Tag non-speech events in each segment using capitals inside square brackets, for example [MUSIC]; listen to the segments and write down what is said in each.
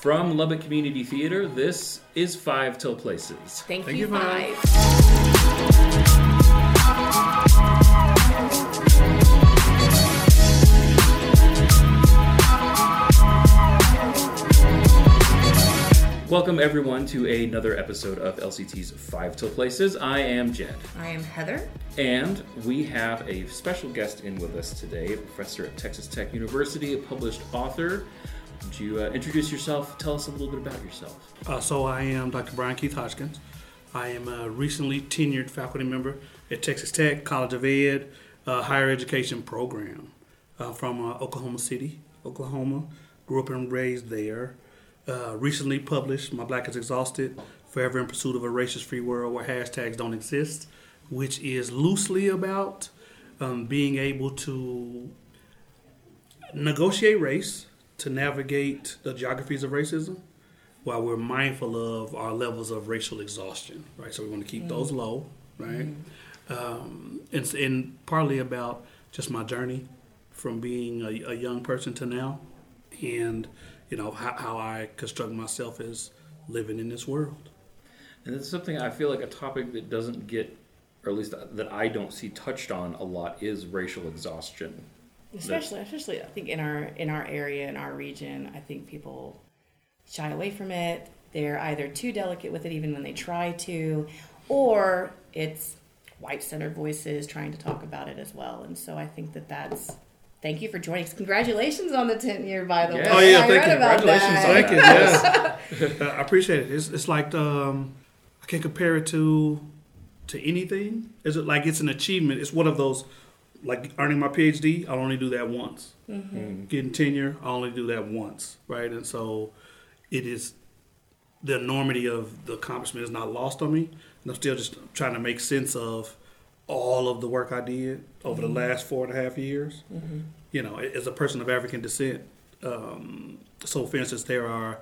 From Lubbock Community Theater, this is Five Till Places. Thank, Thank you, you, Mom. five. Welcome, everyone, to another episode of LCT's Five Till Places. I am Jed, I am Heather. and we have a special guest in with us today, a professor at Texas Tech University, a published author. Would you uh, introduce yourself? Tell us a little bit about yourself. Uh, so I am Dr. Brian Keith Hodgkins. I am a recently tenured faculty member at Texas Tech College of Ed uh, higher education program uh, from uh, Oklahoma City, Oklahoma. Grew up and raised there. Uh, recently published My Black is Exhausted, Forever in Pursuit of a Racist Free World Where Hashtags Don't Exist, which is loosely about um, being able to negotiate race, to navigate the geographies of racism, while we're mindful of our levels of racial exhaustion, right? So we want to keep those low, right? Um, and, and partly about just my journey from being a, a young person to now, and you know how, how I construct myself as living in this world. And it's something I feel like a topic that doesn't get, or at least that I don't see touched on a lot, is racial exhaustion. Especially, especially, I think in our in our area, in our region, I think people shy away from it. They're either too delicate with it, even when they try to, or it's white-centered voices trying to talk about it as well. And so I think that that's. Thank you for joining us. Congratulations on the 10th year, by the Yeah. way. Oh, yeah, I thank read you. about Congratulations that. Thank you. Yes, [LAUGHS] I appreciate it. It's, it's like um, I can't compare it to to anything. Is it like it's an achievement? It's one of those like earning my PhD. I only do that once. Mm-hmm. Mm-hmm. Getting tenure, I only do that once, right? And so it is the enormity of the accomplishment is not lost on me, and I'm still just trying to make sense of all of the work I did over the mm-hmm. last four and a half years. You know, as a person of African descent. Um, so, for instance, there are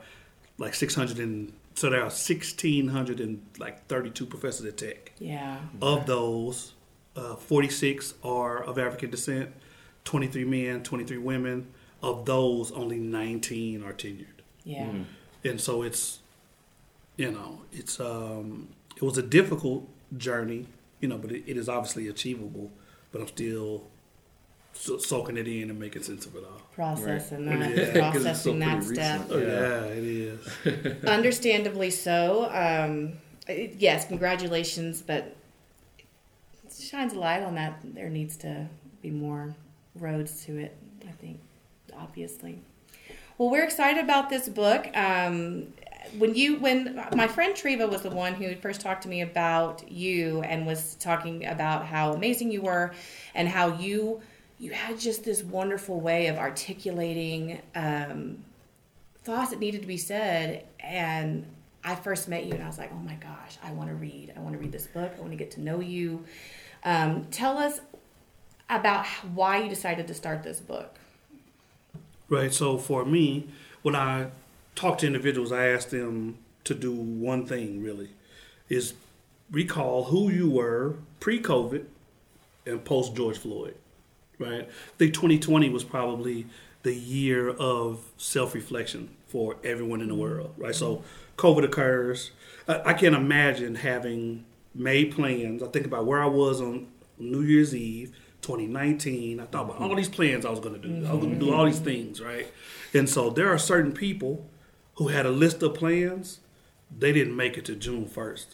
like 600 and so there are 1,600 and like 32 professors at Tech. Yeah. Of those, uh, 46 are of African descent, 23 men, 23 women. Of those, only 19 are tenured Yeah. and so it's you know it's um it was a difficult journey you know but it, it is obviously achievable but i'm still so- soaking it in and making sense of it all Processing Right. that, Yeah, 'cause it's still processing that pretty step. oh Yeah. yeah, it is [LAUGHS] Understandably so. Um, yes, congratulations, but it shines a light on that. There needs to be more roads to it, I think, obviously. Well, we're excited about this book. Um, when you, when my friend Treva was the one who first talked to me about you and was talking about how amazing you were and how you you had just this wonderful way of articulating um, thoughts that needed to be said and i first met you and i was like oh my gosh i want to read i want to read this book i want to get to know you um, tell us about why you decided to start this book right so for me when i talk to individuals i ask them to do one thing really is recall who you were pre-covid and post george floyd right? I think 2020 was probably the year of self reflection for everyone in the world, right? So COVID occurs. I, I can't imagine having made plans. I think about where I was on New Year's Eve, 2019. I thought about all mm-hmm. these plans I was going to do. I was going to do mm-hmm. all these things, right? And so there are certain people who had a list of plans. They didn't make it to June 1st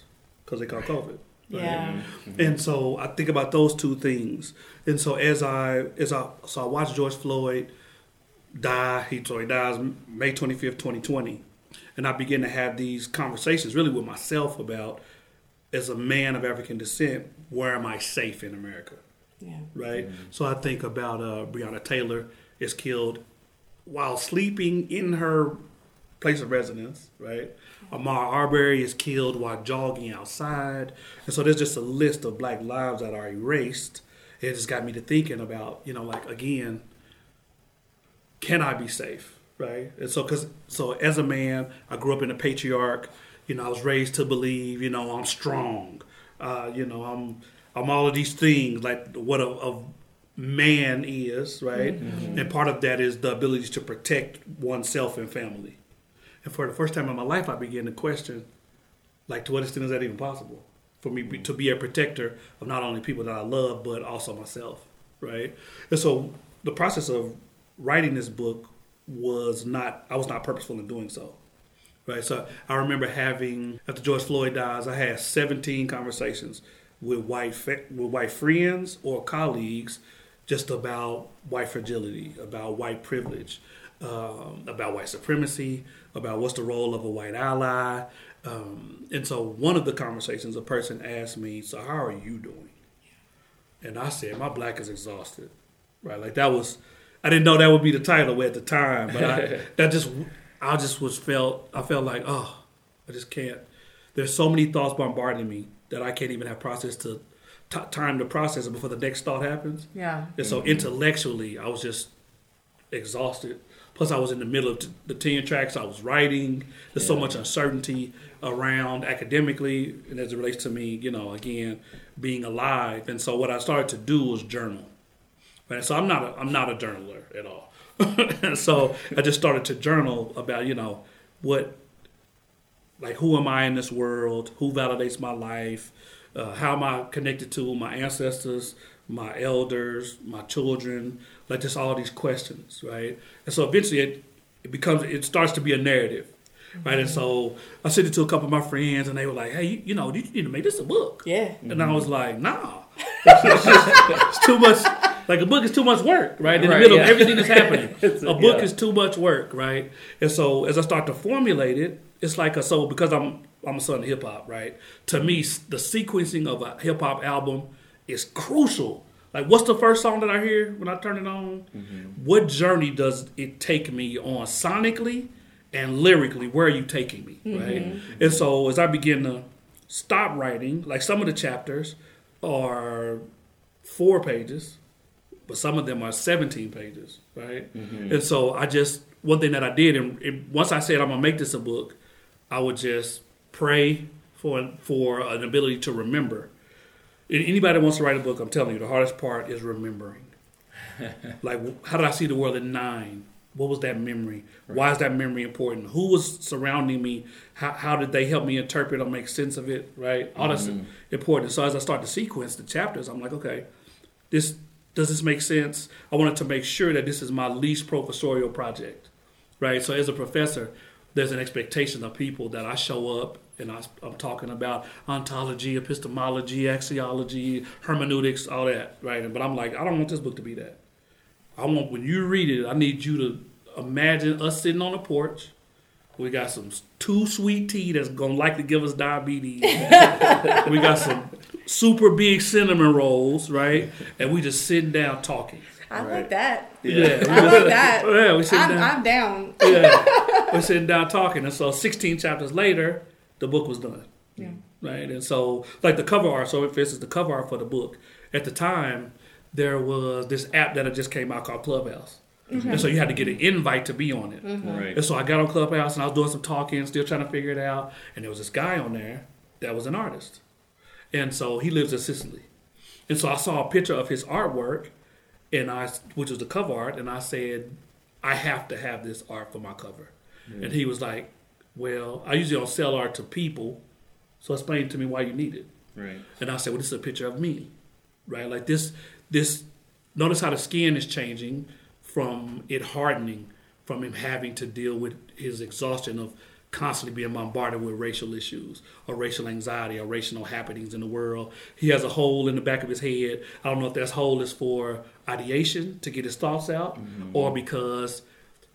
because they caught COVID. yeah mm-hmm. And so I think about those two things. And so as I as I so I watched George Floyd die, he so he dies May twenty fifth, twenty twenty. And I begin to have these conversations really with myself about as a man of African descent, where am I safe in America? yeah Right? So I think about uh, Breonna Taylor is killed while sleeping in her place of residence, right? Ahmaud Arbery is killed while jogging outside. And so there's just a list of black lives that are erased. It just got me to thinking about, you know, like again, can I be safe, right? And so, cause so as a man, I grew up in a patriarch. You know, I was raised to believe, you know, I'm strong. Uh, you know, I'm I'm all of these things like what a, a man is, right? And part of that is the ability to protect oneself and family. And for the first time in my life, I began to question, like, to what extent is that even possible for me to be a protector of not only people that I love, but also myself, right? And so the process of writing this book was not, I was not purposeful in doing so. Right, so I remember having after George Floyd dies, I had 17 conversations with white with white friends or colleagues just about white fragility, about white privilege, um, about white supremacy, about what's the role of a white ally. Um, and so one of the conversations, a person asked me, "So how are you doing?" And I said, "My black is exhausted." Right, like that was. I didn't know that would be the title at the time, but I, [LAUGHS] that just I just was felt I felt like oh I just can't. There's so many thoughts bombarding me that I can't even have process to t- time to process it before the next thought happens. Yeah. And so mm-hmm. intellectually, I was just exhausted. Plus, I was in the middle of t- the tenure tracks. I was writing. There's so much uncertainty around academically, and as it relates to me, you know, again, being alive. And so, what I started to do was journal. Right. So I'm not a, I'm not a journaler at all. And [LAUGHS] so I just started to journal about, you know, what, like, who am I in this world? Who validates my life? Uh, how am I connected to my ancestors, my elders, my children? Like, just all these questions, right? And so eventually it, it becomes, it starts to be a narrative. Right, and so I sent it to a couple of my friends, and they were like, "Hey, you, you know, you need to make this a book." Yeah, and I was like, "Nah, [LAUGHS] it's too much like a book is too much work, right? In right, the middle yeah. of everything that's happening, [LAUGHS] a book yeah. is too much work, right? And so as I start to formulate it, it's like a so because I'm I'm a son of hip hop, right? To me, the sequencing of a hip hop album is crucial. Like, what's the first song that I hear when I turn it on? Mm-hmm. What journey does it take me on sonically and lyrically? Where are you taking me, mm-hmm. right? And so as I begin to stop writing, like some of the chapters are four pages, but some of them are 17 pages, right? Mm-hmm. And so I just one thing that I did, and once I said I'm gonna make this a book, I would just pray for for an ability to remember. Anybody that wants to write a book, I'm telling you, the hardest part is remembering. [LAUGHS] like, how did I see the world at nine? What was that memory? Right. Why is that memory important? Who was surrounding me? How, how did they help me interpret or make sense of it? Right? All mm-hmm. that's important. So as I start to sequence the chapters, I'm like, okay, this does this make sense? I wanted to make sure that this is my least professorial project, right? So as a professor, there's an expectation of people that I show up and I, am talking about ontology, epistemology, axiology, hermeneutics, all that, right? But I'm like, I don't want this book to be that. I want when you read it, I need you to imagine us sitting on the porch. We got some too sweet tea that's gonna likely give us diabetes. [LAUGHS] we got some super big cinnamon rolls, right? [LAUGHS] And we just sitting down talking. I right. like that. Yeah, I like that. [LAUGHS] Yeah, we sitting I'm, down. I'm down. yeah, [LAUGHS] we're sitting down talking, and so 16 chapters later, the book was done. Yeah. Right, and so like the cover art. So if this is the cover art for the book, at the time there was this app that had just came out called Clubhouse. Mm-hmm. And so you had to get an invite to be on it. Mm-hmm. Right. And so I got on Clubhouse and I was doing some talking, still trying to figure it out. And there was this guy on there that was an artist. And so he lives in Sicily. And so I saw a picture of his artwork, and I, which was the cover art, and I said, I have to have this art for my cover. Mm-hmm. And he was like, Well, I usually don't sell art to people, so explain to me why you need it. Right. And I said, Well, this is a picture of me, right? Like this, this. Notice how the skin is changing from it hardening, from him having to deal with his exhaustion of constantly being bombarded with racial issues or racial anxiety or racial happenings in the world. He has a hole in the back of his head. I don't know if that hole is for ideation to get his thoughts out mm-hmm. or because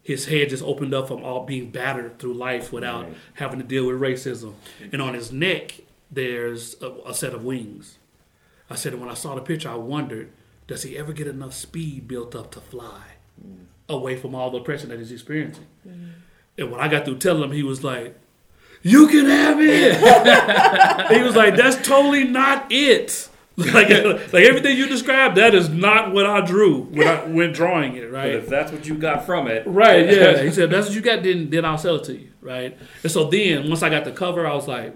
his head just opened up from all being battered through life without right. having to deal with racism. And on his neck, there's a, a set of wings. I said, when I saw the picture, I wondered, does he ever get enough speed built up to fly mm. away from all the oppression that he's experiencing? Mm. And when I got through telling him, he was like, "You can have it." [LAUGHS] he was like, "That's totally not it." [LAUGHS] Like, [LAUGHS] like everything you described, that is not what I drew when I when drawing it, right? But if that's what you got from it, right? Yeah, he said that's what you got. Then then I'll sell it to you, right? And so then once I got the cover, I was like,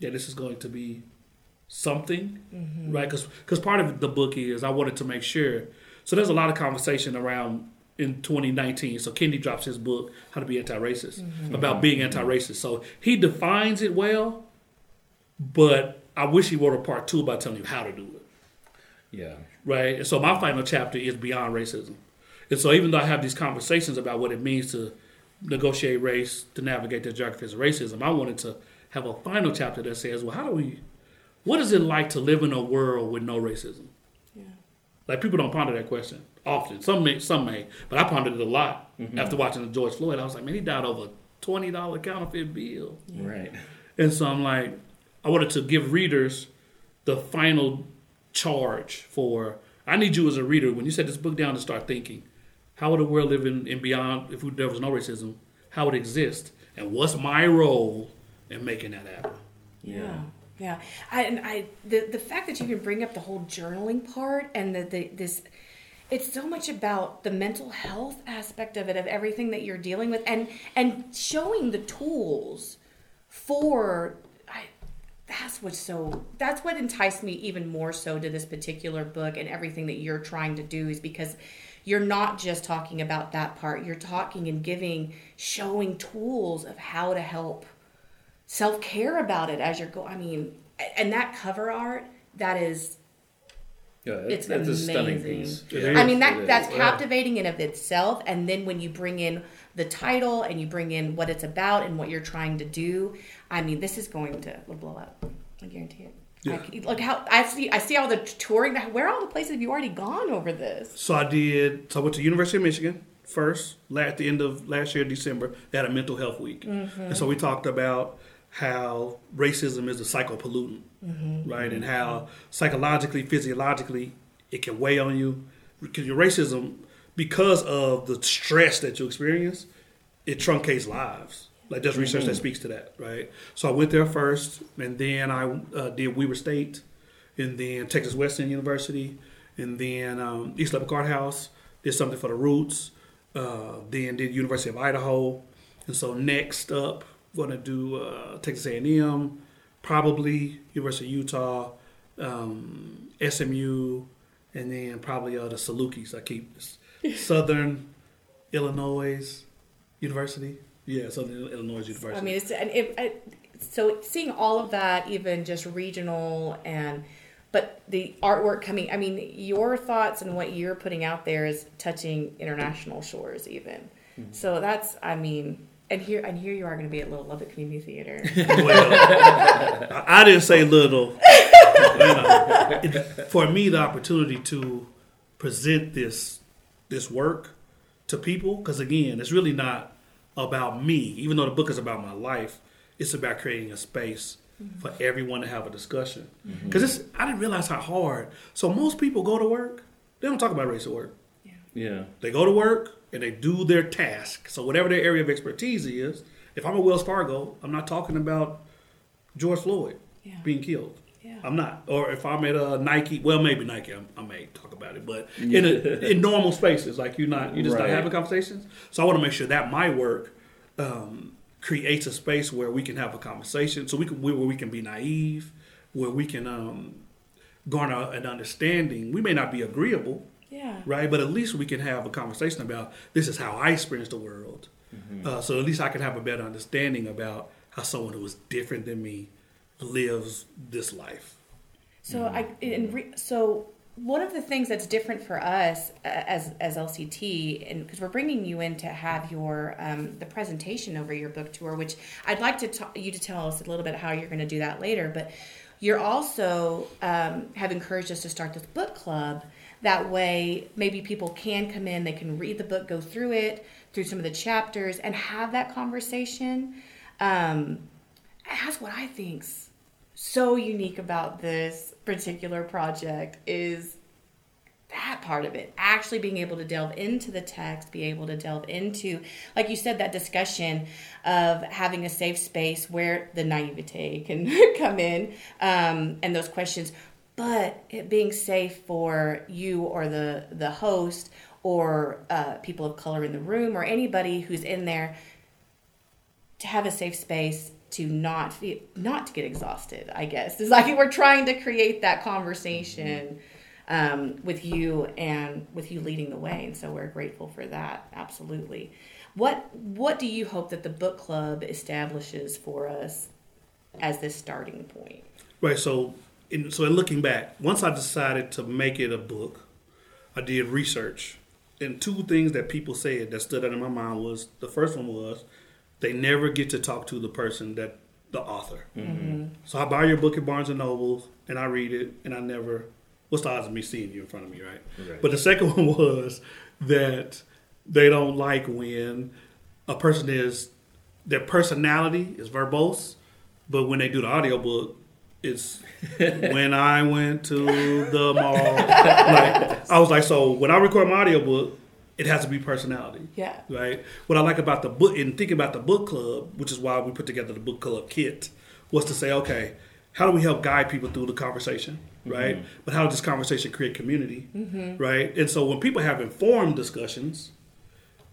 yeah, this is going to be something, mm-hmm. right? Because because part of the book is I wanted to make sure. So there's a lot of conversation around in 2019. So Kendi drops his book, How to Be Anti-Racist, mm-hmm. about being anti-racist. So he defines it well, but I wish he wrote a part two about telling you how to do it. Yeah. Right. And so my final chapter is beyond racism. And so even though I have these conversations about what it means to negotiate race, to navigate the geographies of racism, I wanted to have a final chapter that says, well, how do we, what is it like to live in a world with no racism? Like people don't ponder that question often. Some may, some may, but I pondered it a lot Mm-hmm. after watching the George Floyd. I was like, man, he died over a twenty dollar counterfeit bill. Right. And so I'm like, I wanted to give readers the final charge for. I need you as a reader when you set this book down to start thinking, how would the world live in, in beyond if there was no racism? How would it exist? And what's my role in making that happen? Yeah. Yeah. I, and I the the fact that you can bring up the whole journaling part and the, the this it's so much about the mental health aspect of it of everything that you're dealing with and and showing the tools for I that's what's so that's what enticed me even more so to this particular book and everything that you're trying to do is because you're not just talking about that part you're talking and giving showing tools of how to help self care about it as you're going. I mean, and that cover art that is. Yeah, It's that's a stunning amazing. piece. Yeah. I mean it that is. captivating in of itself, and then when you bring in the title and you bring in what it's about and what you're trying to do, I mean, this is going to blow up. I guarantee it. Yeah. I, look how I see. I see all the touring. Where are all the places have you already gone over this? So I did. So I went to University of Michigan first. la- At the end of last year, December, they had a mental health week, mm-hmm. and so we talked about how racism is a psychopollutant, right, and how psychologically, physiologically, it can weigh on you. Because your racism, because of the stress that you experience, it truncates lives. Like there's research that speaks to that, right? So I went there first, and then I uh, did Weber State, and then Texas Western University, and then um, East Art House. Did something for the Roots. Uh, then did University of Idaho, and so next up, going to do uh, Texas A&M, probably University of Utah, um, SMU, and then probably uh, the Salukis. I keep [LAUGHS] Southern Illinois University. Yeah, Southern Illinois University. I mean, it's and it, I, so seeing all of that, even just regional and, but the artwork coming. I mean, your thoughts and what you're putting out there is touching international shores, even. So that's, I mean, and here and here you are going to be at Little Lubbock Community Theater. [LAUGHS] well, I, I didn't say little. You know, it- for me, the opportunity to present this this work to people, because again, it's really not about me. Even though the book is about my life, it's about creating a space mm-hmm. for everyone to have a discussion. Mm-hmm. Because it's I didn't realize how hard. So most people go to work, they don't talk about race at work. Yeah. They go to work and they do their task. So whatever their area of expertise is, if I'm a Wells Fargo, I'm not talking about George Floyd Yeah. being killed. Yeah. I'm not. Or if I'm at a Nike, well, maybe Nike, I, I may talk about it, but in a, in normal spaces, like you're not, you're just Right. not having conversations. So I want to make sure that my work um, creates a space where we can have a conversation, so we can where we can be naive, where we can um, garner an understanding. We may not be agreeable, yeah. right? But at least we can have a conversation about this is how I experience the world. Uh, so at least I can have a better understanding about how someone who is different than me lives this life. So I and re, so one of the things that's different for us uh, as as LCT, and because we're bringing you in to have your um, the presentation over your book tour, which I'd like to ta- you to tell us a little bit how you're going to do that later, but you're also um, have encouraged us to start this book club. That way, maybe people can come in, they can read the book, go through it, through some of the chapters, and have that conversation. Um, that's what I think's so unique about this particular project is that part of it actually being able to delve into the text be able to delve into like you said that discussion of having a safe space where the naivete can [LAUGHS] come in um, and those questions but it being safe for you or the the host or uh, people of color in the room or anybody who's in there to have a safe space to not feel, not to get exhausted i guess it's like we're trying to create that conversation um, with you and with you leading the way. And so we're grateful for that. Absolutely. What What do you hope that the book club establishes for us as this starting point? Right. So, in, so in looking back, once I decided to make it a book, I did research, and two things that people said that stood out in my mind was the first one was they never get to talk to the person that the author. Mm-hmm. Mm-hmm. So I buy your book at Barnes and Noble, and I read it, and I never. What's the odds of me seeing you in front of me, right? Right. But the second [LAUGHS] one was that they don't like when a person is their personality is verbose, but when they do the audiobook, it's when I went to the mall. Like I was like, so when I record my audiobook, it has to be personality. Yeah. Right. What I like about the book and thinking about the book club, which is why we put together the book club kit, was to say, okay, how do we help guide people through the conversation, mm-hmm. right? But how does this conversation create community, mm-hmm. right? And so when people have informed discussions,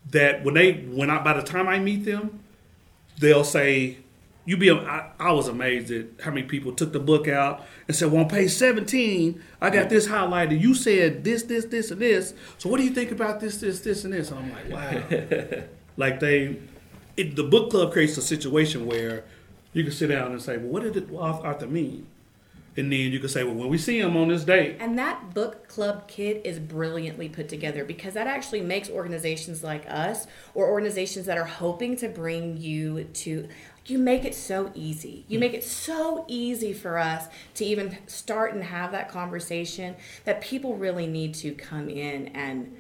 that when they when I by the time I meet them, they'll say, "You be." I, I was amazed at how many people took the book out and said, "Well, on page seventeen, I got this highlighted. You said this, this, this, and this. So what do you think about this, this, this, and this?" And I'm like, "Wow!" [LAUGHS] like they, it, the book club creates a situation where you can sit down and say, "Well, what did it, Arthur mean?" And then you can say, "Well, when we see him on this date." And that book club kit is brilliantly put together because that actually makes organizations like us or organizations that are hoping to bring you to you make it so easy. You make it so easy for us to even start and have that conversation that people really need to come in and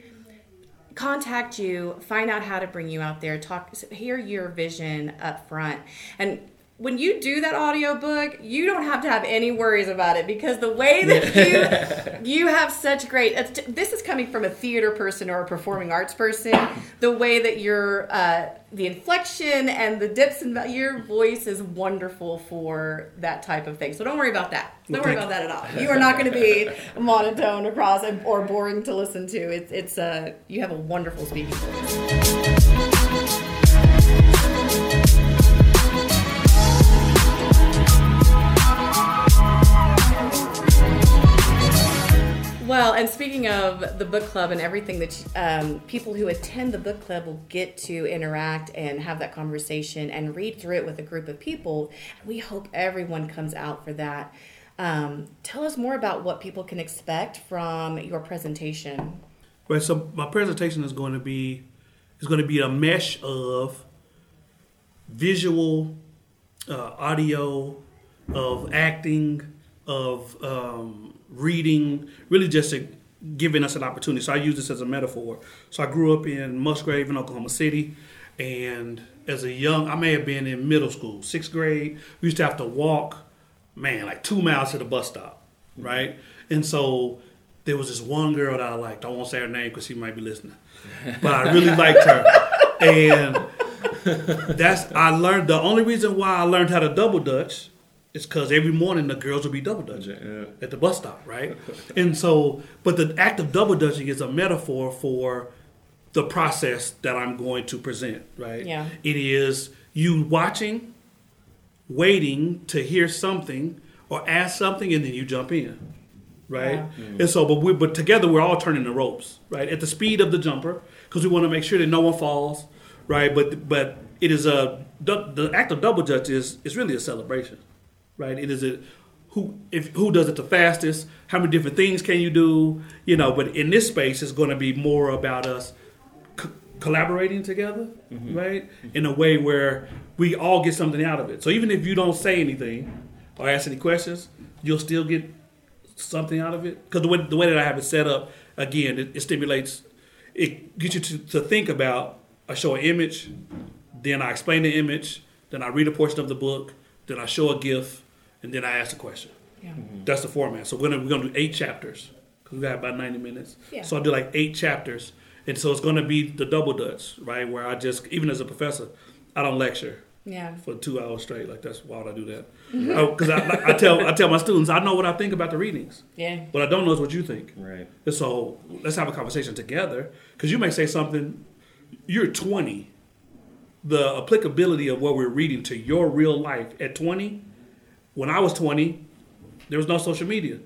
contact you, find out how to bring you out there, talk, hear your vision up front. And when you do that audiobook, you don't have to have any worries about it because the way that [LAUGHS] you you have such great this is coming from a theater person or a performing arts person. The way that your uh, the inflection and the dips and your voice is wonderful for that type of thing. So don't worry about that. Don't worry about that at all. You are not going to be [LAUGHS] monotone across or boring to listen to. It's it's uh you have a wonderful speaking voice Well, and speaking of the book club and everything that um, people who attend the book club will get to interact and have that conversation and read through it with a group of people, we hope everyone comes out for that. Um, tell us more about what people can expect from your presentation. Right. So my presentation is going to be is going to be a mesh of visual, uh, audio, of acting, of um, reading. Really, just a, giving us an opportunity. So I use this as a metaphor. So I grew up in Musgrave in Oklahoma City, and as a young, I may have been in middle school, sixth grade. We used to have to walk, man, like two miles to the bus stop, right? And so there was this one girl that I liked. I won't say her name because she might be listening, but I really liked her. And that's I learned. The only reason why I learned how to double dutch is because every morning the girls will be double dutching Yeah. at the bus stop, right? and so, but the act of double dutching is a metaphor for the process that I'm going to present, right? Yeah. It is you watching, waiting to hear something or ask something, and then you jump in, right? Yeah. Mm. And so, but we, but together we're all turning the ropes, right? At the speed of the jumper, because we want to make sure that no one falls, right? But but it is a the, the act of double dutch is is really a celebration, right? It is a who if who does it the fastest? How many different things can you do? You know, but in this space, it's going to be more about us c- collaborating together, mm-hmm. right? In a way where we all get something out of it. So even if you don't say anything or ask any questions, you'll still get something out of it. Because the way, the way that I have it set up, again, it, it stimulates, it gets you to, to think about, I show an image, then I explain the image, then I read a portion of the book, then I show a GIF, and then I ask a question. Yeah. Mm-hmm. That's the format. So we're gonna we're gonna do eight chapters because we got about ninety minutes. Yeah. So I do like eight chapters, and so it's gonna be the double dutch, right? Where I just even as a professor, I don't lecture Yeah. for two hours straight. Like that's why would I do that? Mm-hmm. Oh, because I, like, I tell I tell my students I know what I think about the readings. Yeah. What I don't know is what you think. Right. And so let's have a conversation together because you may say something. You're 20. The applicability of what we're reading to your real life at 20. When I was 20, there was no social media.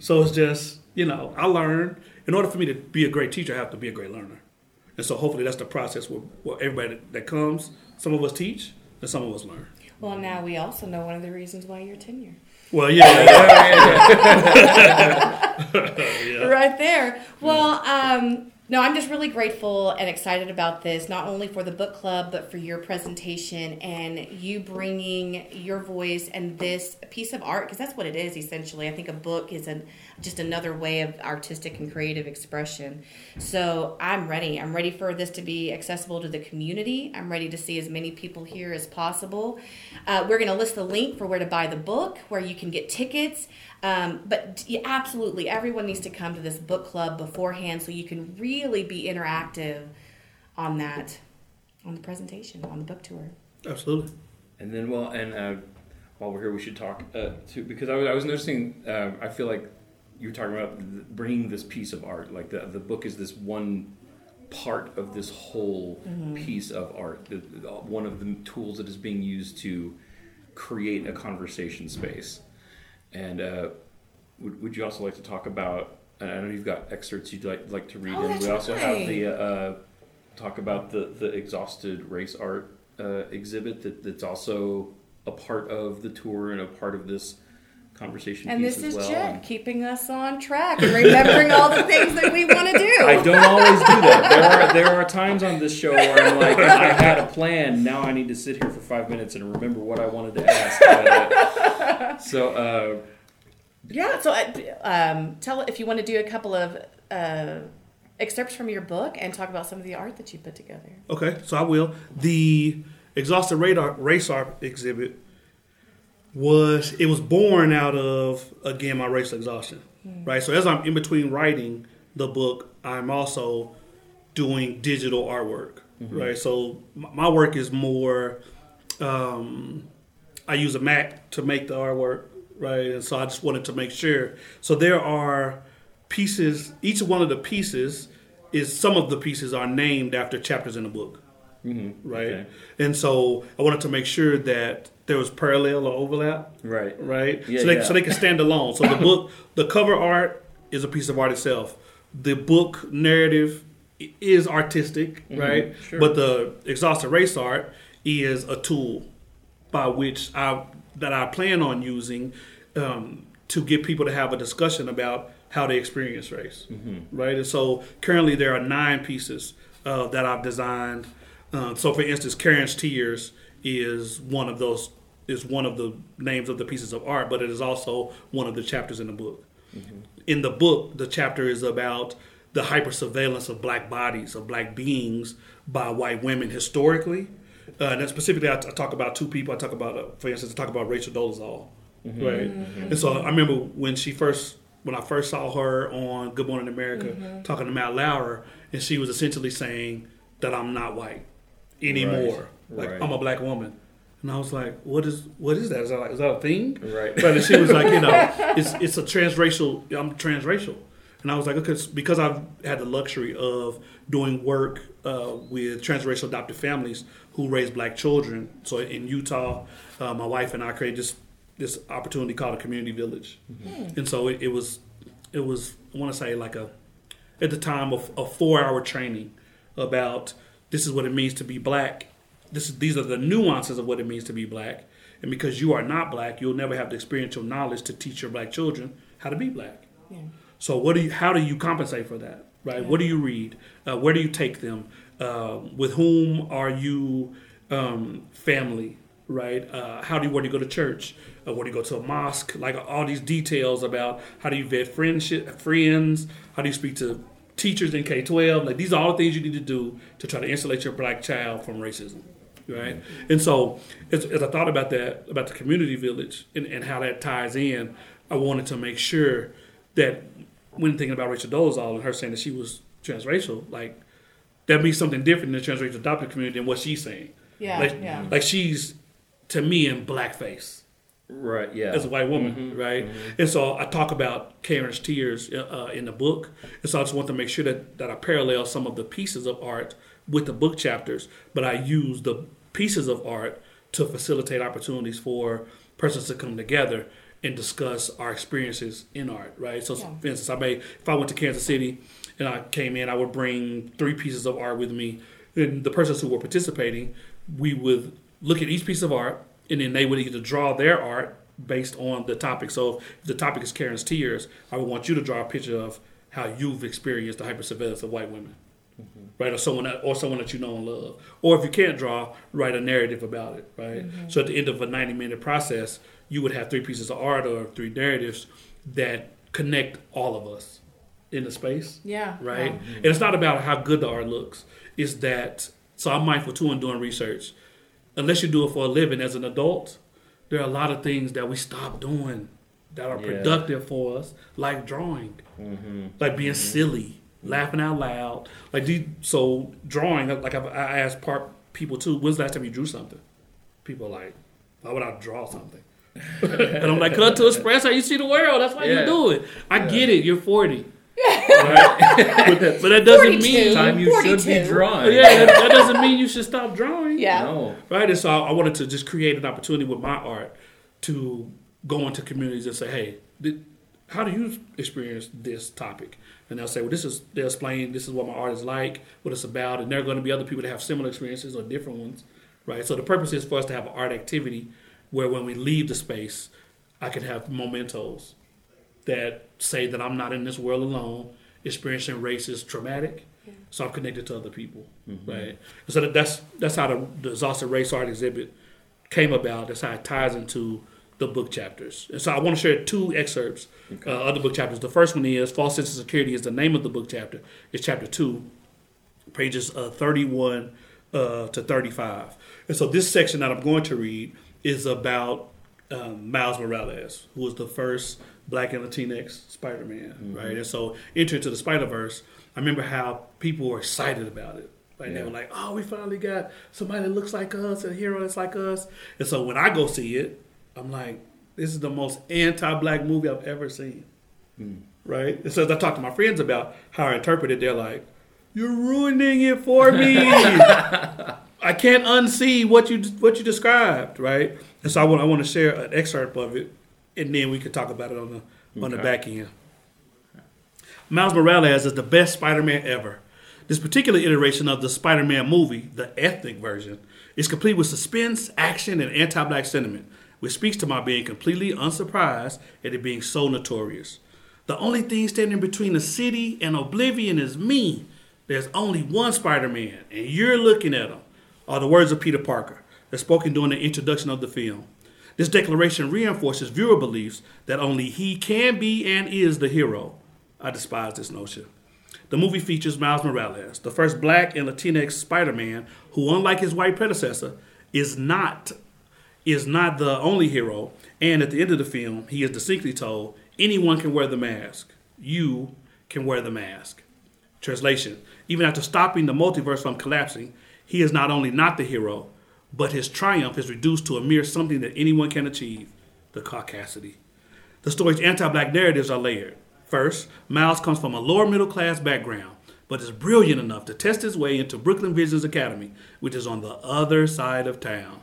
So it's just You know, I learned. In order for me to be a great teacher, I have to be a great learner. And so hopefully that's the process where, where everybody that comes, some of us teach and some of us learn. Well, now we also know one of the reasons why you're tenure. Well, yeah, yeah. [LAUGHS] [LAUGHS] Right there. Well, um, no, I'm just really grateful and excited about this, not only for the book club, but for your presentation and you bringing your voice and this piece of art, because that's what it is essentially. I think a book is an, just another way of artistic and creative expression. So I'm ready. I'm ready for this to be accessible to the community. I'm ready to see as many people here as possible. Uh, we're going to list the link for where to buy the book, where you can get tickets. Um, but absolutely, everyone needs to come to this book club beforehand so you can really be interactive on that, on the presentation, on the book tour. Absolutely. And then, well, and uh, while we're here, we should talk uh, too, because I was, I was noticing. Uh, I feel like you were talking about bringing this piece of art. Like the the book is this one part of this whole piece of art. The, the, one of the tools that is being used to create a conversation space. And uh, would, would you also like to talk about? and I know you've got excerpts you'd like like to read, Oh, and we also right. have the uh, talk about the the exhausted race art uh, exhibit that, that's also a part of the tour and a part of this conversation And piece this as is well. Jed And keeping us on track and remembering all the things that we want to do. I don't always do that. There are there are times on this show where I'm like, I had a plan. Now I need to sit here for five minutes and remember what I wanted to ask. So. Uh, Yeah, so uh, um, tell if you want to do a couple of uh, excerpts from your book and talk about some of the art that you put together. Okay, so I will. The exhausted radar race art exhibit was it was born out of again my racial exhaustion, hmm. right? So as I'm in between writing the book, I'm also doing digital artwork, mm-hmm. right? So my work is more. Um, I use a Mac to make the artwork, right? And so I just wanted to make sure. So there are pieces. Each one of the pieces is some of the pieces are named after chapters in the book, mm-hmm. right? Okay. And so I wanted to make sure that there was parallel or overlap, right. right? Yeah, so they yeah. so they can stand alone. So the book, the cover art is a piece of art itself. The book narrative is artistic, right? Mm-hmm. sure. But the exhausted race art is a tool by which I that I plan on using um, to get people to have a discussion about how they experience race, Mm-hmm. right? And so currently there are nine pieces uh, that I've designed. Uh, so, for instance, Karen's Tears is one of those is one of the names of the pieces of art, but it is also one of the chapters in the book. In the book, the chapter is about the hyper surveillance of black bodies, of black beings by white women historically. Uh, and specifically, I, I talk about two people. I talk about, uh, for instance, I talk about Rachel Dolezal, right? And so I remember when she first, when I first saw her on Good Morning America talking to Matt Lauer, and she was essentially saying that I'm not white anymore. Like right. I'm a black woman. And I was like, "What is what is that? Is that like, is that a thing?" Right. But she was like, "You know, [LAUGHS] it's it's a transracial. I'm transracial." And I was like, "Okay," because I've had the luxury of doing work uh, with transracial adopted families who raise black children. So in Utah, uh, my wife and I created this this opportunity called a community village, and so it, it was it was I want to say like a at the time of a four hour training about this is what it means to be black. This is, these are the nuances of what it means to be black. And because you are not black, you'll never have the experiential knowledge to teach your black children how to be black. Yeah. So what do you? How do you compensate for that? Right? What do you read? Uh, where do you take them? Uh, with whom are you um, family? Right? Uh, how do you? Where do you go to church? Uh, where do you go to a mosque? Like all these details about how do you vet friendship, friends? How do you speak to teachers in K twelve? Like these are all the things you need to do to try to insulate your black child from racism. Right? And so as, as I thought about that, about the community village and, and how that ties in, I wanted to make sure that when thinking about Rachel Dolezal and her saying that she was transracial, like that means something different in the transracial adopted community than what she's saying. Yeah, like, yeah. like she's to me in blackface Right. Yeah. as a white woman, mm-hmm. right? Mm-hmm. And so I talk about Karen's tears uh, uh, in the book, and so I just want to make sure that that I parallel some of the pieces of art with the book chapters, but I use the pieces of art to facilitate opportunities for persons to come together and discuss our experiences in art, right? So, Yeah. for instance, I may if I went to Kansas City and I came in, I would bring three pieces of art with me, and the persons who were participating, we would look at each piece of art, and then they would either draw their art based on the topic. So, if the topic is Karen's tears, I would want you to draw a picture of how you've experienced the hypersurveillance of white women Mm-hmm. right? Or someone that, or someone that you know and love. Or if you can't draw, write a narrative about it, right? Mm-hmm. So at the end of a ninety minute process, you would have three pieces of art or three narratives that connect all of us in the space, Yeah. right? Wow. And it's not about how good the art looks. It's that so I'm mindful too in doing research. Unless you do it for a living as an adult, there are a lot of things that we stop doing that are Yeah. productive for us, like drawing Mm-hmm. like being silly, laughing out loud. Like, do you- so drawing. Like I've, I asked part people too. When's the last time you drew something? People are like, why would I draw something? [LAUGHS] and I'm like, cause to express how you see the world. That's why Yeah. you do it. I Yeah. get it. You're 40, right? [LAUGHS] but, that, but that doesn't 42. mean. Time you should be drawing. Yeah, that, that doesn't mean you should stop drawing. Yeah. No. Right. And so I wanted to just create an opportunity with my art to go into communities and say, hey, th- how do you experience this topic? And they'll say, well, this is, they'll explain, this is what my art is like, what it's about. And there are going to be other people that have similar experiences or different ones. Right. So the purpose is for us to have an art activity where when we leave the space, I can have mementos that say that I'm not in this world alone. Experiencing race is traumatic, so I'm connected to other people, mm-hmm. right? And so that, that's that's how the, the exhausted race art exhibit came about. That's how it ties into the book chapters. And so I want to share two excerpts uh, of the book chapters. The first one is "False Sense of Security" is the name of the book chapter. It's chapter two, pages uh, 31 uh, to 35. And so this section that I'm going to read is about um, Miles Morales, who was the first Black and Latinx Spider-Man, right? And so entering into the Spider-Verse, I remember how people were excited about it. Like they were like, "Oh, we finally got somebody that looks like us, a hero that's like us." And so when I go see it, I'm like, "This is the most anti-black movie I've ever seen." Hmm. Right? And so as I talk to my friends about how I interpret it, they're like, "You're ruining it for me." [LAUGHS] I can't unsee what you what you described, right? And so I want I want to share an excerpt of it, and then we can talk about it on the on the back end. Miles Morales is the best Spider-Man ever. This particular iteration of the Spider-Man movie, the ethnic version, is complete with suspense, action, and anti-black sentiment, which speaks to my being completely unsurprised at it being so notorious. The only thing standing between the city and oblivion is me. There's only one Spider-Man, and you're looking at him. Are the words of Peter Parker, as spoken during the introduction of the film. This declaration reinforces viewer beliefs that only he can be and is the hero. I despise this notion. The movie features Miles Morales, the first black and Latinx Spider-Man, who, unlike his white predecessor, is not is not the only hero. And at the end of the film, he is distinctly told, "Anyone can wear the mask. You can wear the mask." Translation: Even after stopping the multiverse from collapsing, he is not only not the hero, but his triumph is reduced to a mere something that anyone can achieve: the caucasity. The story's anti-black narratives are layered. First, Miles comes from a lower middle class background, but is brilliant enough to test his way into Brooklyn Visions Academy, which is on the other side of town.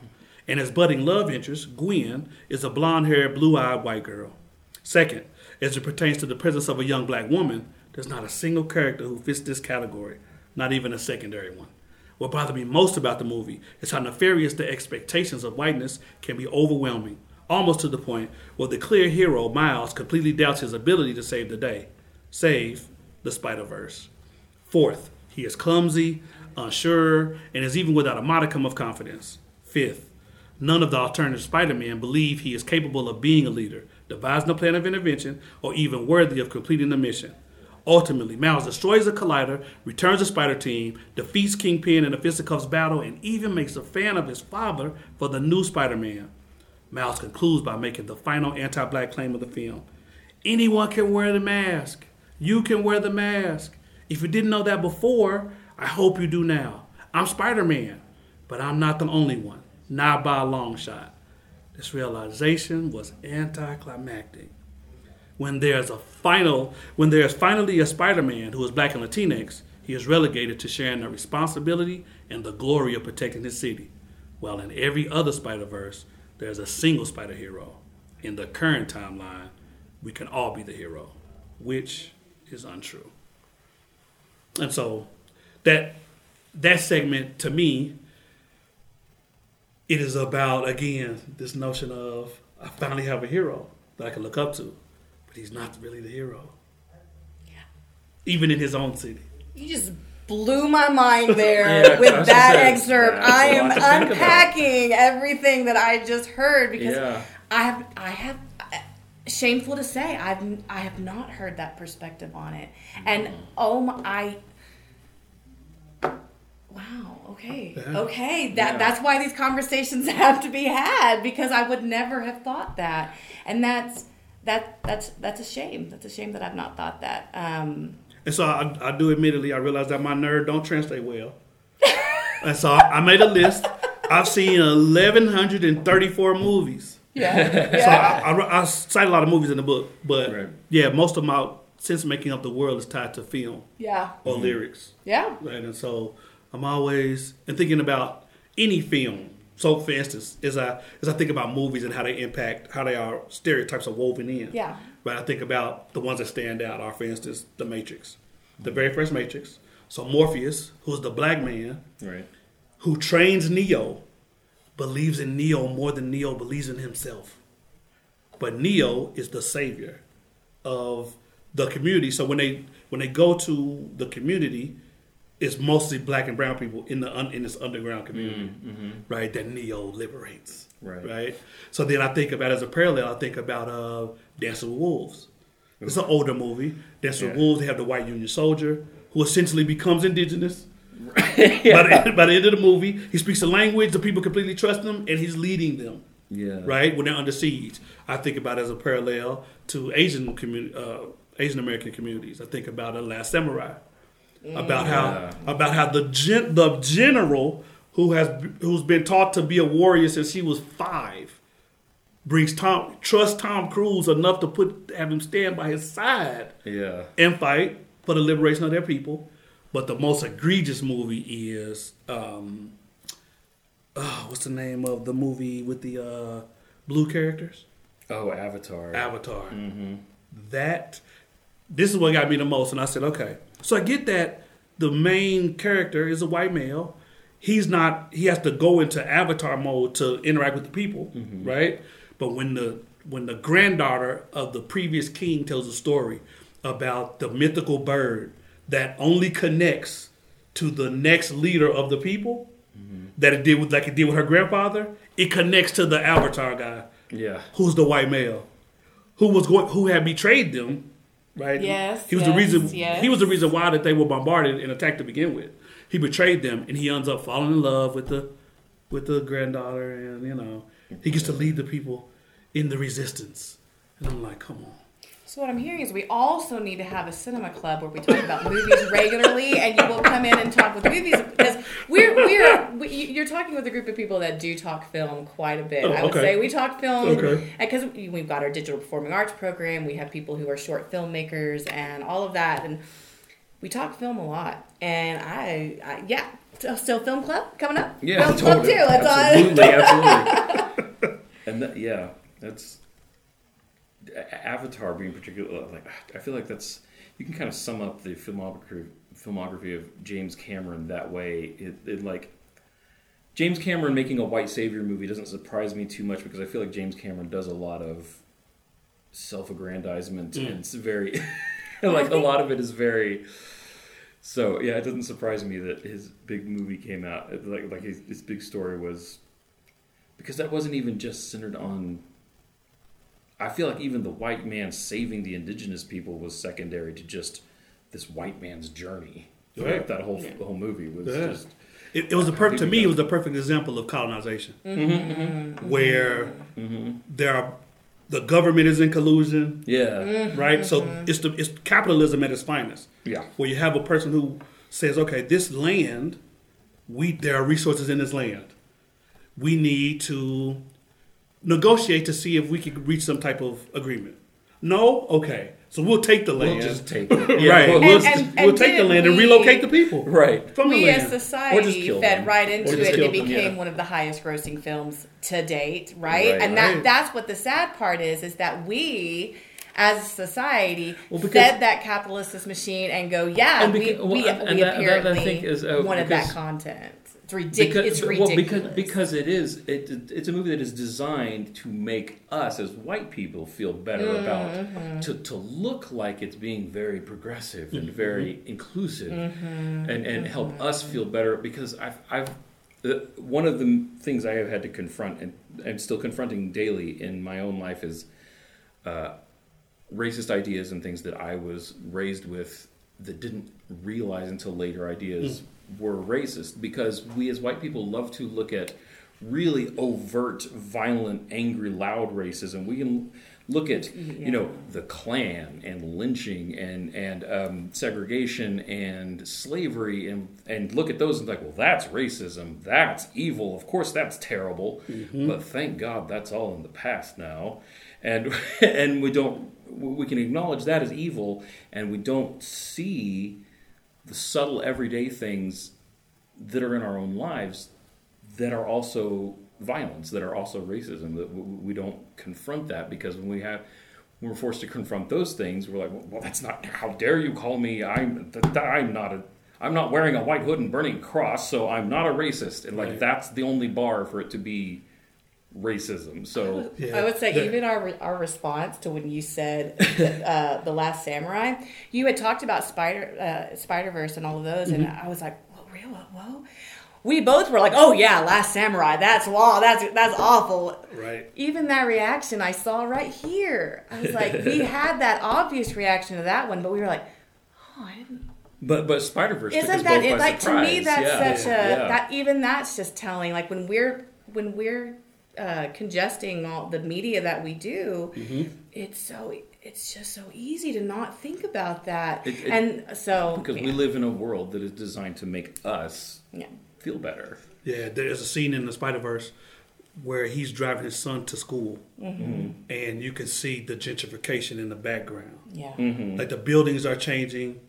And his budding love interest, Gwen, is a blonde-haired, blue-eyed white girl. Second, as it pertains to the presence of a young black woman, there's not a single character who fits this category, not even a secondary one. What bothered me most about the movie is how nefarious the expectations of whiteness can be overwhelming, almost to the point where the clear hero, Miles, completely doubts his ability to save the day, save the Spider Verse. Fourth, he is clumsy, unsure, and is even without a modicum of confidence. Fifth, none of the alternative Spider Man believe he is capable of being a leader, devising a plan of intervention, or even worthy of completing the mission. Ultimately, Miles destroys the Collider, returns the Spider Team, defeats Kingpin in a fisticuffs battle, and even makes a fan of his father for the new Spider Man. Miles concludes by making the final anti black claim of the film Anyone can wear the mask. You can wear the mask. If you didn't know that before, I hope you do now. I'm Spider Man, but I'm not the only one, not by a long shot. This realization was anticlimactic. When there's a final, when there's finally a Spider-Man who is black and Latinx, he is relegated to sharing the responsibility and the glory of protecting his city. While in every other Spider-Verse, there's a single spider hero, in the current timeline, we can all be the hero, which is untrue. And so that that segment to me, it is about again this notion of I finally have a hero that I can look up to, but he's not really the hero. Even in his own city. You just blew my mind [LAUGHS] there Yeah, with that say, excerpt. a I am unpacking everything that I just heard because Yeah. I have I have shameful to say I've I have not heard that perspective on it. And Mm-hmm. oh my I Wow, okay. Yeah. Okay. That Yeah. that's why these conversations [LAUGHS] have to be had because I would never have thought that. And that's that that's that's a shame. That's a shame that I've not thought that. Um And so I, I do admittedly, I realize that my nerd don't translate well. [LAUGHS] and so I, I made a list. I've seen 1,134 movies. [LAUGHS] yeah. So I, I, I cite a lot of movies in the book, but Right. yeah, most of my sense making of the world is tied to film yeah. or lyrics. Yeah. Right? And so I'm always and thinking about any film. So, for instance, as I as I think about movies and how they impact, how they are stereotypes are woven in. Yeah. Right. I think about the ones that stand out are, for instance, The Matrix, the very first Matrix. So Morpheus, who's the black man Right. who trains Neo, believes in Neo more than Neo believes in himself. But Neo is the savior of the community. So when they when they go to the community, it's mostly black and brown people in the un, in this underground community, right? That Neo liberates, Right. Right. So then I think about as a parallel, I think about uh, Dancing with Wolves. It's an older movie. Dancing with Wolves. They have the white Union soldier who essentially becomes indigenous. [LAUGHS] by, the, by the end of the movie, he speaks a language, the people completely trust him, and he's leading them Yeah. right when they're under siege. I think about it as a parallel to Asian community, uh, Asian American communities. I think about the Last Samurai, about Yeah. how about how the gen, the general who has who's been taught to be a warrior since he was five brings Tom trust Tom Cruise enough to put have him stand by his side Yeah. and fight for the liberation of their people. But the most egregious movie is um, oh, what's the name of the movie with the uh, blue characters? Oh, Avatar. Avatar. That this is what got me the most, and I said, okay. So I get that the main character is a white male. He's not. He has to go into Avatar mode to interact with the people, mm-hmm. right? But when the when the granddaughter of the previous king tells a story about the mythical bird that only connects to the next leader of the people, mm-hmm. that it did with like it did with her grandfather, it connects to the Avatar guy yeah. who's the white male, who was going, who had betrayed them, right? Yes, he was yes, the reason. yes. He was the reason why that they were bombarded and attacked to begin with. He betrayed them, and he ends up falling in love with the with the granddaughter, and you know he gets to lead the people in the resistance. And I'm like, come on. So what I'm hearing is we also need to have a cinema club where we talk about [LAUGHS] movies regularly, and you will come in and talk with movies because we're we're we, you're talking with a group of people that do talk film quite a bit. Oh, I would okay. say we talk film Okay. because we've got our digital performing arts program. We have people who are short filmmakers and all of that, and we talk film a lot. And I, I yeah, so, so film club coming up. Yeah. film club totally. too. It's on. absolutely. [LAUGHS] Absolutely. and that, yeah, that's A- Avatar being particular. Uh, like, I feel like that's you can kind of sum up the filmography filmography of James Cameron that way. It, it like James Cameron making a white savior movie doesn't surprise me too much because I feel like James Cameron does a lot of self-aggrandizement mm. and it's very [LAUGHS] like a lot of it is very so yeah it doesn't surprise me that his big movie came out like like his, his big story was because that wasn't even just centered on I feel like even the white man saving the indigenous people was secondary to just this white man's journey. Right. That whole Yeah. whole movie was Yeah. just It, it was a perfect to me. It was a perfect example of colonization, mm-hmm. Mm-hmm. Mm-hmm. where there are the government is in collusion, yeah right? So it's the it's capitalism at its finest. yeah where you have a person who says, "Okay, this land, we there are resources in this land. We need to negotiate to see if we could reach some type of agreement. No, okay. So we'll take the land. We'll just take [LAUGHS] it. Yeah, right. We'll, We'll, And- and- we'll and take the didn't land and relocate the people right. from the we land. as society fed them. right into it and kill it them, became yeah. one of the highest grossing films to date right, Right. and that Right. that's what the sad part is is that we as a society Well, because- fed that capitalist machine and go yeah And we, well, we, and- we and that- that I apparently think is, uh, wanted that content it's ridiculous it's Because, ridiculous well, because because it is it, it's a movie that is designed to make us as white people feel better Mm-hmm. about to, to look like it's being very progressive and Mm-hmm. very inclusive Mm-hmm. and and help us feel better because I've I've the, one of the things I have had to confront and I'm still confronting daily in my own life is uh, racist ideas and things that I was raised with that didn't realize until later ideas were racist because we as white people love to look at really overt, violent, angry, loud racism. We can look at you know the Klan and lynching and and um, segregation and slavery and and look at those and like, well, that's racism. That's evil. Of course, that's terrible. But thank God that's all in the past now, and [LAUGHS] and we don't we can acknowledge that as evil, and we don't see the subtle everyday things that are in our own lives that are also violence, that are also racism. That we don't confront that because when we have when we're forced to confront those things, we're like, well, that's not. How dare you call me? I'm th- th- I'm not a. I'm not wearing a white hood and burning cross, so I'm not a racist. And like Right. that's the only bar for it to be racism. So Yeah. I would say The- even our our response to when you said [LAUGHS] uh, the Last Samurai, you had talked about Spider uh, Spider Verse and all of those, and Mm-hmm. I was like, "Whoa, real? Whoa!" We both were like, "Oh yeah, Last Samurai. That's law. That's that's awful." Right. Even that reaction I saw right here, I was like, we [LAUGHS] had that obvious reaction to that one, but we were like, "Oh, I didn't." But but Spider Verse Isn't that both it? by Like to me, that's Yeah. such a Yeah. that even that's just telling. Like when we're when we're uh, congesting all the media that we do, Mm-hmm. it's so it's just so easy to not think about that. It- it- and so because yeah. we live in a world that is designed to make us yeah. feel better. Yeah, there's a scene in the Spider Verse where he's driving his son to school, Mm-hmm. and you can see the gentrification in the background. Yeah. Mm-hmm. Like the buildings are changing,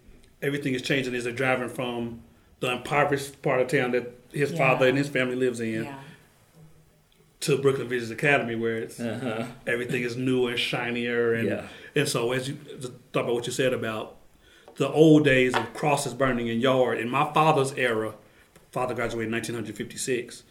everything is changing as they're driving from the impoverished part of town that his Yeah. father and his family lives in Yeah. To Brooklyn Visions Academy, where it's Uh-huh. everything is newer and shinier, and Yeah. and so as you talk about what you said about the old days of crosses burning in yard in my father's era, father graduated in 1956.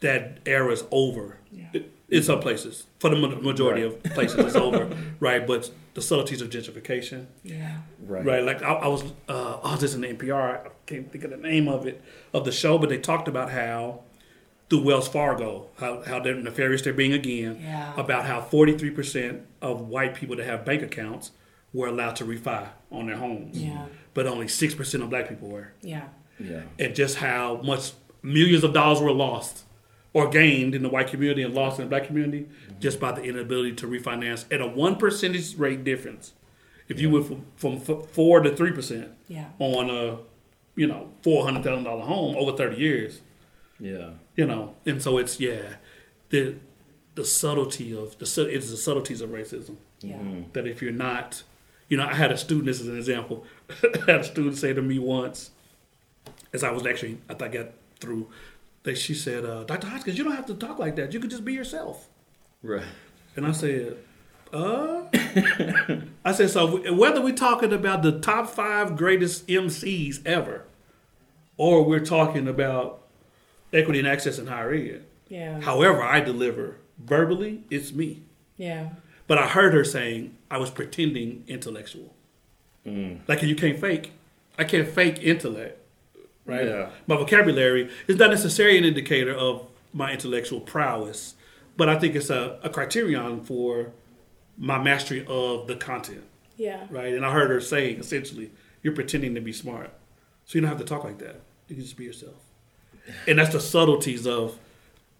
That era is over. Yeah. In some places, for the majority Right. of places, it's over, [LAUGHS] right? But the subtleties of gentrification, Yeah. Right. right? Like I, I was, uh, I was listening to NPR. I can't think of the name of it of the show, but they talked about how through Wells Fargo, how how they're nefarious they're being again, Yeah. about how forty three percent of white people that have bank accounts were allowed to refi on their homes, Yeah. but only six percent of black people were, Yeah. Yeah. and just how much millions of dollars were lost or gained in the white community and lost in the black community mm-hmm. just by the inability to refinance at a one percentage rate difference. If you went from, from f- four to three percent Yeah. on a, you know, four hundred thousand dollar home over thirty years, Yeah. you know, and so it's yeah, the the subtlety of the it's the subtleties of racism Yeah. that if you're not, you know, I had a student. This is an example. [LAUGHS] I had a student say to me once, as I was actually, I think I got through. That she said, uh, "Dr. Hodgkins, you don't have to talk like that. You could just be yourself." Right. And I said, "Uh," [LAUGHS] I said, "So whether we're talking about the top five greatest MCs ever, or we're talking about equity and access in higher ed, Yeah. however I deliver verbally, it's me." Yeah. But I heard her saying I was pretending intellectual. Mm. Like you can't fake. I can't fake intellect, right? Yeah. My vocabulary is not necessarily an indicator of my intellectual prowess, but I think it's a, a criterion for my mastery of the content, Yeah. right? And I heard her saying essentially, you're pretending to be smart, so you don't have to talk like that. You can just be yourself, and that's the subtleties of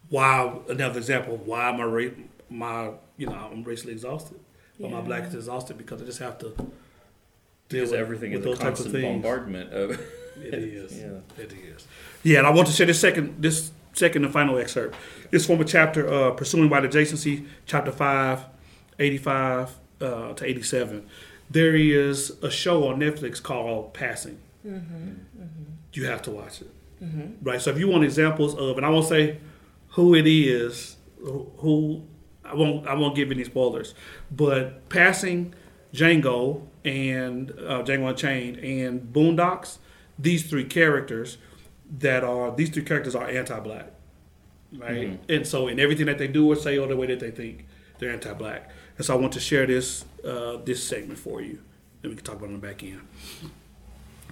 why. Another example of why my ra- my you know I'm racially exhausted, but my black is exhausted because I just have to deal Because with, everything with is a those types of constant things. bombardment of. [LAUGHS] It is. [LAUGHS] Yeah. It is. Yeah, and I want to share this second, this second and final excerpt. This from a chapter, uh, Pursuing White Adjacency, chapter 5, 85, uh, uh, to 87, there is a show on Netflix called Passing. You have to watch it. Right? So if you want examples of, and I won't say who it is, who I won't I won't give any spoilers, but Passing, Django, and uh, Django Unchained, and Boondocks, these three characters that are these three characters are anti-black, right? And so in everything that they do or say or the way that they think, they're anti-black. And so I want to share this uh, this segment for you, and we can talk about it on the back end.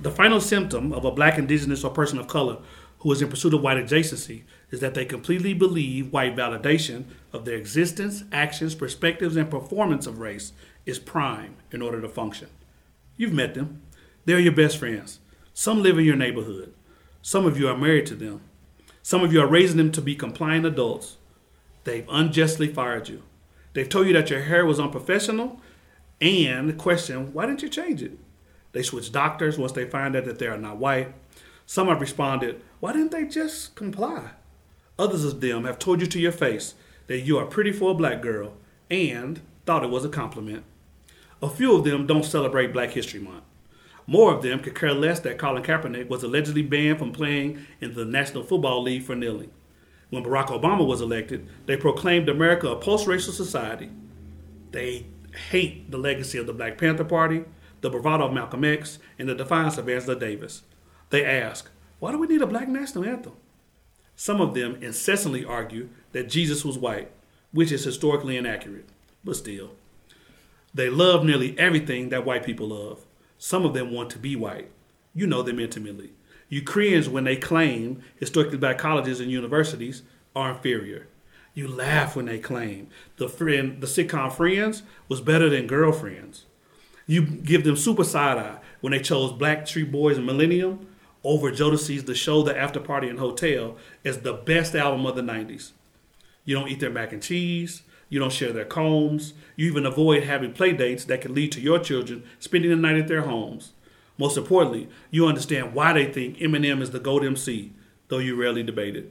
The final symptom of a black, indigenous, or person of color who is in pursuit of white adjacency is that they completely believe white validation of their existence, actions, perspectives, and performance of race is prime in order to function. You've met them. They're your best friends. Some live in your neighborhood. Some of you are married to them. Some of you are raising them to be compliant adults. They've unjustly fired you. They've told you that your hair was unprofessional and the question, why didn't you change it? They switch doctors once they find out that they are not white. Some have responded, why didn't they just comply? Others of them have told you to your face that you are pretty for a black girl and thought it was a compliment. A few of them don't celebrate Black History Month. More of them could care less that Colin Kaepernick was allegedly banned from playing in the National Football League for kneeling. When Barack Obama was elected, they proclaimed America a post racial society. They hate the legacy of the Black Panther Party, the bravado of Malcolm X, and the defiance of Angela Davis. They ask, why do we need a black national anthem? Some of them incessantly argue that Jesus was white, which is historically inaccurate, but still. They love nearly everything that white people love. Some of them want to be white. You know them intimately. You cringe when they claim historically black colleges and universities are inferior. You laugh when they claim the friend, the sitcom Friends was better than Girlfriends. You give them super side eye when they chose Backstreet Boys and Millennium over Jodeci's The Show, The After Party, and Hotel as the best album of the 90s. You don't eat their mac and cheese. You don't share their combs. You even avoid having play dates that could lead to your children spending the night at their homes. Most importantly, you understand why they think Eminem is the GOAT MC, though you rarely debate it.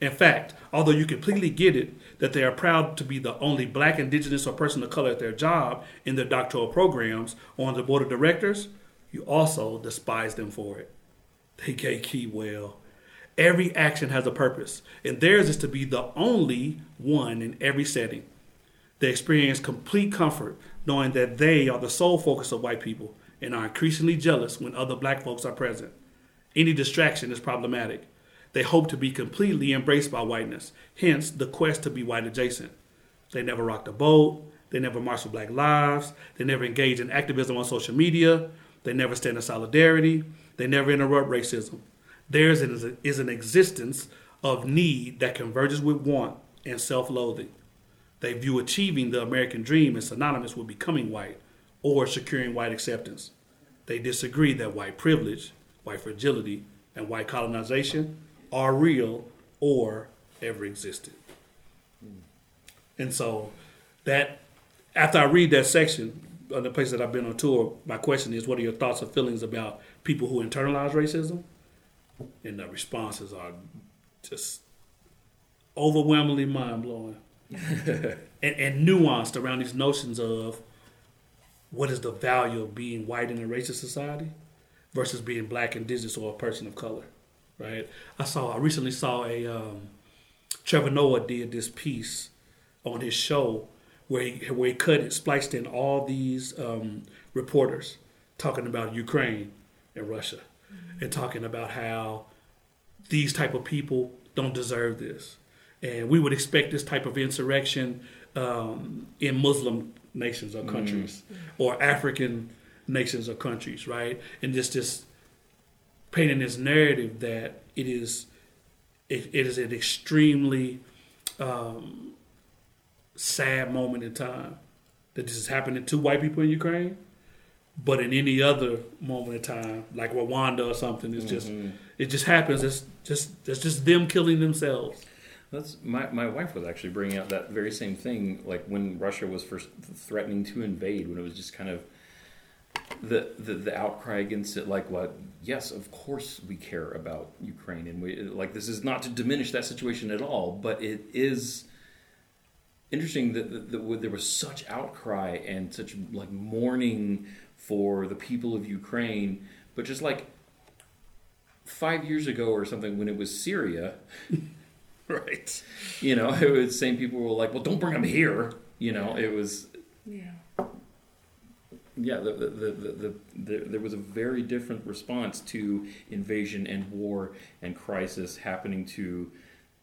In fact, although you completely get it that they are proud to be the only black, indigenous, or person of color at their job in their doctoral programs or on the board of directors, you also despise them for it. They gatekeep well. Every action has a purpose, and theirs is to be the only one in every setting. They experience complete comfort knowing that they are the sole focus of white people and are increasingly jealous when other black folks are present. Any distraction is problematic. They hope to be completely embraced by whiteness, hence the quest to be white adjacent. They never rocked a boat, they never for black lives, they never engage in activism on social media, they never stand in solidarity, they never interrupt racism. Theirs is an existence of need that converges with want and self loathing. They view achieving the American dream as synonymous with becoming white or securing white acceptance. They disagree that white privilege, white fragility, and white colonization are real or ever existed. And so that after I read that section of the place that I've been on tour, my question is what are your thoughts or feelings about people who internalize racism? And the responses are just overwhelmingly mind blowing. [LAUGHS] and, and nuanced around these notions of what is the value of being white in a racist society versus being black, indigenous, or a person of color, right? I saw, I recently saw a, um, Trevor Noah did this piece on his show where he, where he cut it, spliced in all these um, reporters talking about Ukraine and Russia and talking about how these type of people don't deserve this. And we would expect this type of insurrection um, in Muslim nations or countries or African nations or countries, right? And just this painting this narrative that it is it, it is an extremely um, sad moment in time that this is happening to white people in Ukraine. But in any other moment in time, like Rwanda or something, it's just it just happens. It's just it's just them killing themselves. That's my my wife was actually bringing out that very same thing, like when Russia was first threatening to invade, when it was just kind of the the, the outcry against it. Like, what? Yes, of course we care about Ukraine, and we like this is not to diminish that situation at all, but it is interesting that, that, that there was such outcry and such like mourning for the people of Ukraine, but just like five years ago or something when it was Syria, [LAUGHS] Right. you know, it was same people were like, well, don't bring them here. You know, it was Yeah. Yeah, the, the, the, the, the, there was a very different response to invasion and war and crisis happening to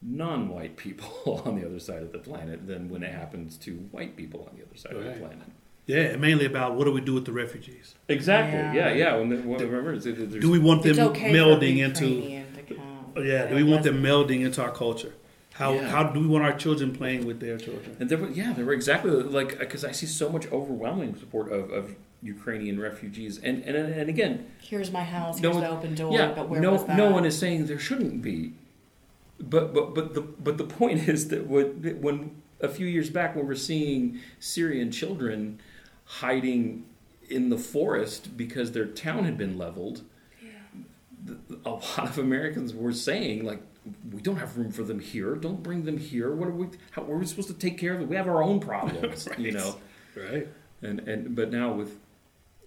non-white people [LAUGHS] on the other side of the planet than when it happens to white people on the other side of the planet. Yeah, mainly about what do we do with the refugees? Exactly. Yeah. Yeah, yeah. When the, when, remember, Do we want them okay melding into? Ukrainian to come. Yeah, do we want them melding into our culture? How Yeah. how do we want our children playing with their children? And there were, yeah, there were exactly like because I see so much overwhelming support of, of Ukrainian refugees, and and and again, Here's my house. No Here's one- the open door. yeah, but where no was that? no one is saying there shouldn't be, but but but the but the point [LAUGHS] is that when when a few years back when we're seeing Syrian children hiding in the forest because their town had been leveled, th- a lot of Americans were saying like. We don't have room for them here. Don't bring them here. What are we? How are we supposed to take care of them? We have our own problems, [LAUGHS] you know. Right. And and but now with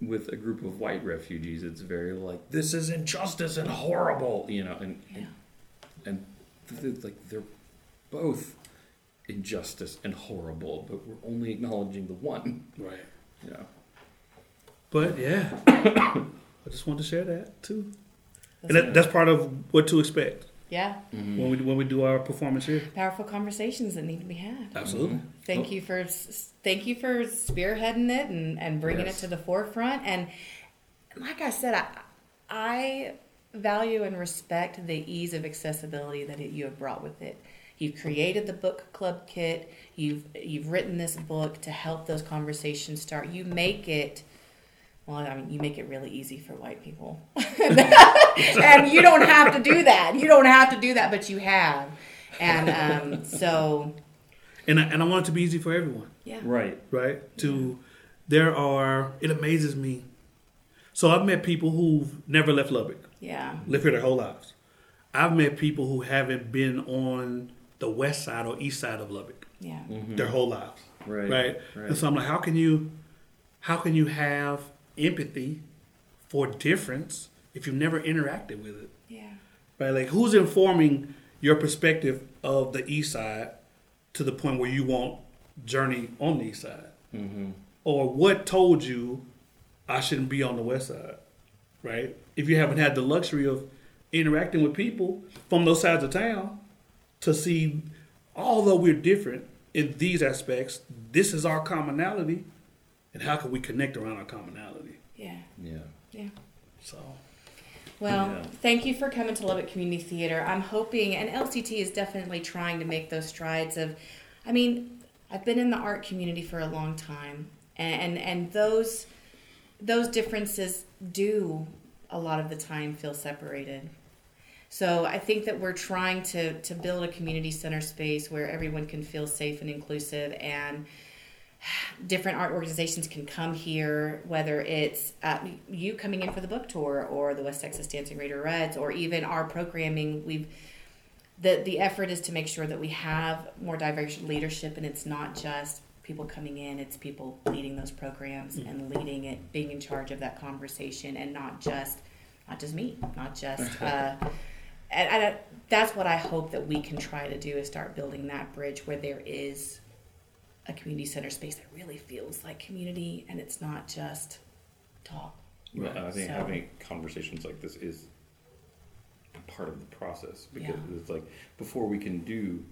with a group of white refugees, it's very like this is injustice and horrible, you know, and Yeah. and, and th- like they're both injustice and horrible, but we're only acknowledging the one, Right. you know. But yeah, [COUGHS] I just wanted to share that too, and that, that's part of what to expect yeah. Mm-hmm. when we when we do our performance here. Powerful conversations that need to be had. Absolutely. Thank oh. you for thank you for spearheading it and, and bringing Yes. it to the forefront. And like I said, I, I value and respect the ease of accessibility that it, you have brought with it. You've created the book club kit. You've you've written this book to help those conversations start. You make it. Well, I mean, you make it really easy for white people, [LAUGHS] and you don't have to do that. You don't have to do that, but you have, and um, so And I, and I want it to be easy for everyone. yeah. Right. right? To there are it amazes me. So I've met people who've never left Lubbock, Yeah. lived here their whole lives. I've met people who haven't been on the west side or east side of Lubbock Yeah. their whole lives, Right. right? Right. And so I'm like, how can you, how can you have empathy for difference if you've never interacted with it, Yeah. right? Like, who's informing your perspective of the east side to the point where you want journey on the east side? Mm-hmm. or what told you I shouldn't be on the west side, right? If you haven't had the luxury of interacting with people from those sides of town to see, although we're different in these aspects, this is our commonality, and how can we connect around our commonality? Yeah. Yeah. Yeah. So, Well, Yeah. thank you for coming to Lubbock Community Theater. I'm hoping, and LCT is definitely trying to make those strides of, I mean, I've been in the art community for a long time, and and, and those those differences do a lot of the time feel separated. So I think that we're trying to to build a community center space where everyone can feel safe and inclusive and different art organizations can come here, whether it's uh, you coming in for the book tour or the West Texas Dancing Reader Reds or even our programming. We've the the effort is to make sure that we have more diverse leadership and it's not just people coming in; it's people leading those programs and leading it, being in charge of that conversation, and not just not just me, not just. [LAUGHS] Uh, and, and I, that's what I hope that we can try to do is start building that bridge where there is a community center space that really feels like community and it's not just talk. Well, I think So- having conversations like this is part of the process because Yeah. it's like before we can do.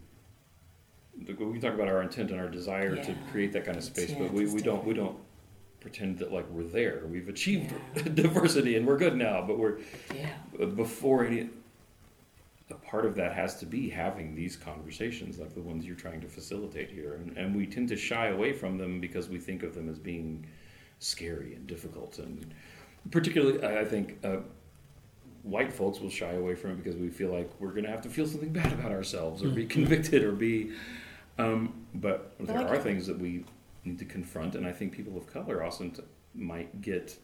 We can talk about our intent and our desire to create that kind of space, but we, we don't we don't pretend that like we're there. We've achieved Yeah. [LAUGHS] diversity and we're good now, but we're Yeah. before any a part of that has to be having these conversations like the ones you're trying to facilitate here. And, and we tend to shy away from them because we think of them as being scary and difficult. And particularly i I think uh, white folks will shy away from it because we feel like we're going to have to feel something bad about ourselves or be convicted or be um, but there like- are things that we need to confront. And i think people of color also t- might get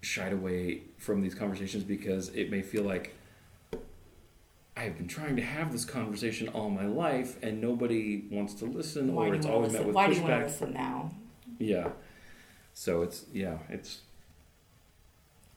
shied away from these conversations because it may feel like I've been trying to have this conversation all my life, and nobody wants to listen, Why or it's always met with Why do you want to pushback. listen now? Yeah. So it's yeah, it's.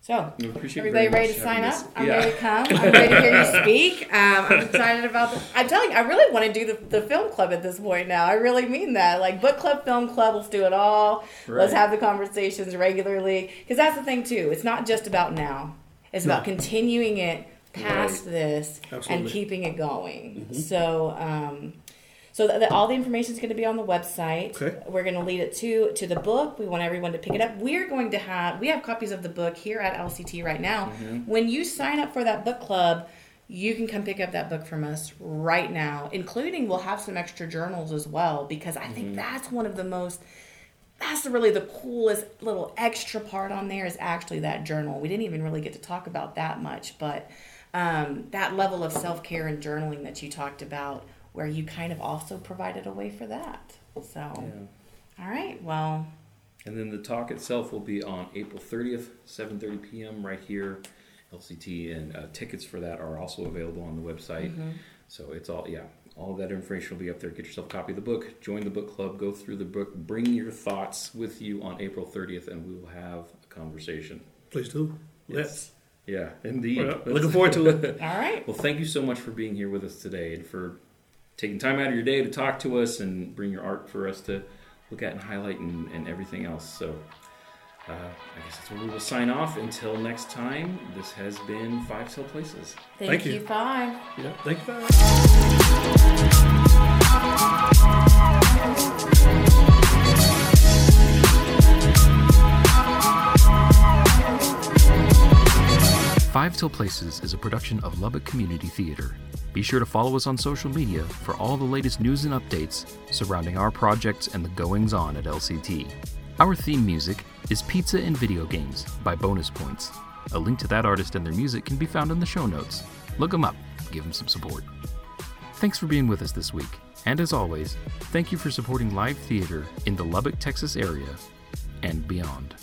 So, everybody ready to sign having up? I'm yeah. ready to come. I'm ready to hear you [LAUGHS] speak. Um, I'm excited about the. I'm telling you, I really want to do the, the film club at this point now. I really mean that. Like book club, film club. Let's do it all. Let's have the conversations regularly. Because that's the thing too. It's not just about now. It's about No. continuing it past Right. this and keeping it going. Mm-hmm. So, um, so that, that all the information is going to be on the website. Okay. We're going to lead it to to the book. We want everyone to pick it up. We're going to have we have copies of the book here at LCT right now. Mm-hmm. When you sign up for that book club, you can come pick up that book from us right now. Including we'll have some extra journals as well because I think mm-hmm. that's one of the most that's really the coolest little extra part on there is actually that journal. We didn't even really get to talk about that much, but um, that level of self care and journaling that you talked about, where you kind of also provided a way for that. So, Yeah. all right, well, And then the talk itself will be on April 30th, 7:30 p.m. right here, LCT, and uh, tickets for that are also available on the website. Mm-hmm. So it's all yeah, all that information will be up there. Get yourself a copy of the book, join the book club, go through the book, bring your thoughts with you on April 30th, and we will have a conversation. Please do. Yes. Yeah, indeed. Well, looking forward to it. [LAUGHS] all right. Well, thank you so much for being here with us today and for taking time out of your day to talk to us and bring your art for us to look at and highlight and, and everything else. So, uh, I guess that's where we will sign off. Until next time, this has been Five Till Places. Thank, Thank you. you. Five. Yeah. Thank you. Val. Five Till Places is a production of Lubbock Community Theater. Be sure to follow us on social media for all the latest news and updates surrounding our projects and the goings on at LCT. Our theme music is Pizza and Video Games by Bonus Points. A link to that artist and their music can be found in the show notes. Look them up, give them some support. Thanks for being with us this week, and as always, thank you for supporting live theater in the Lubbock, Texas area and beyond.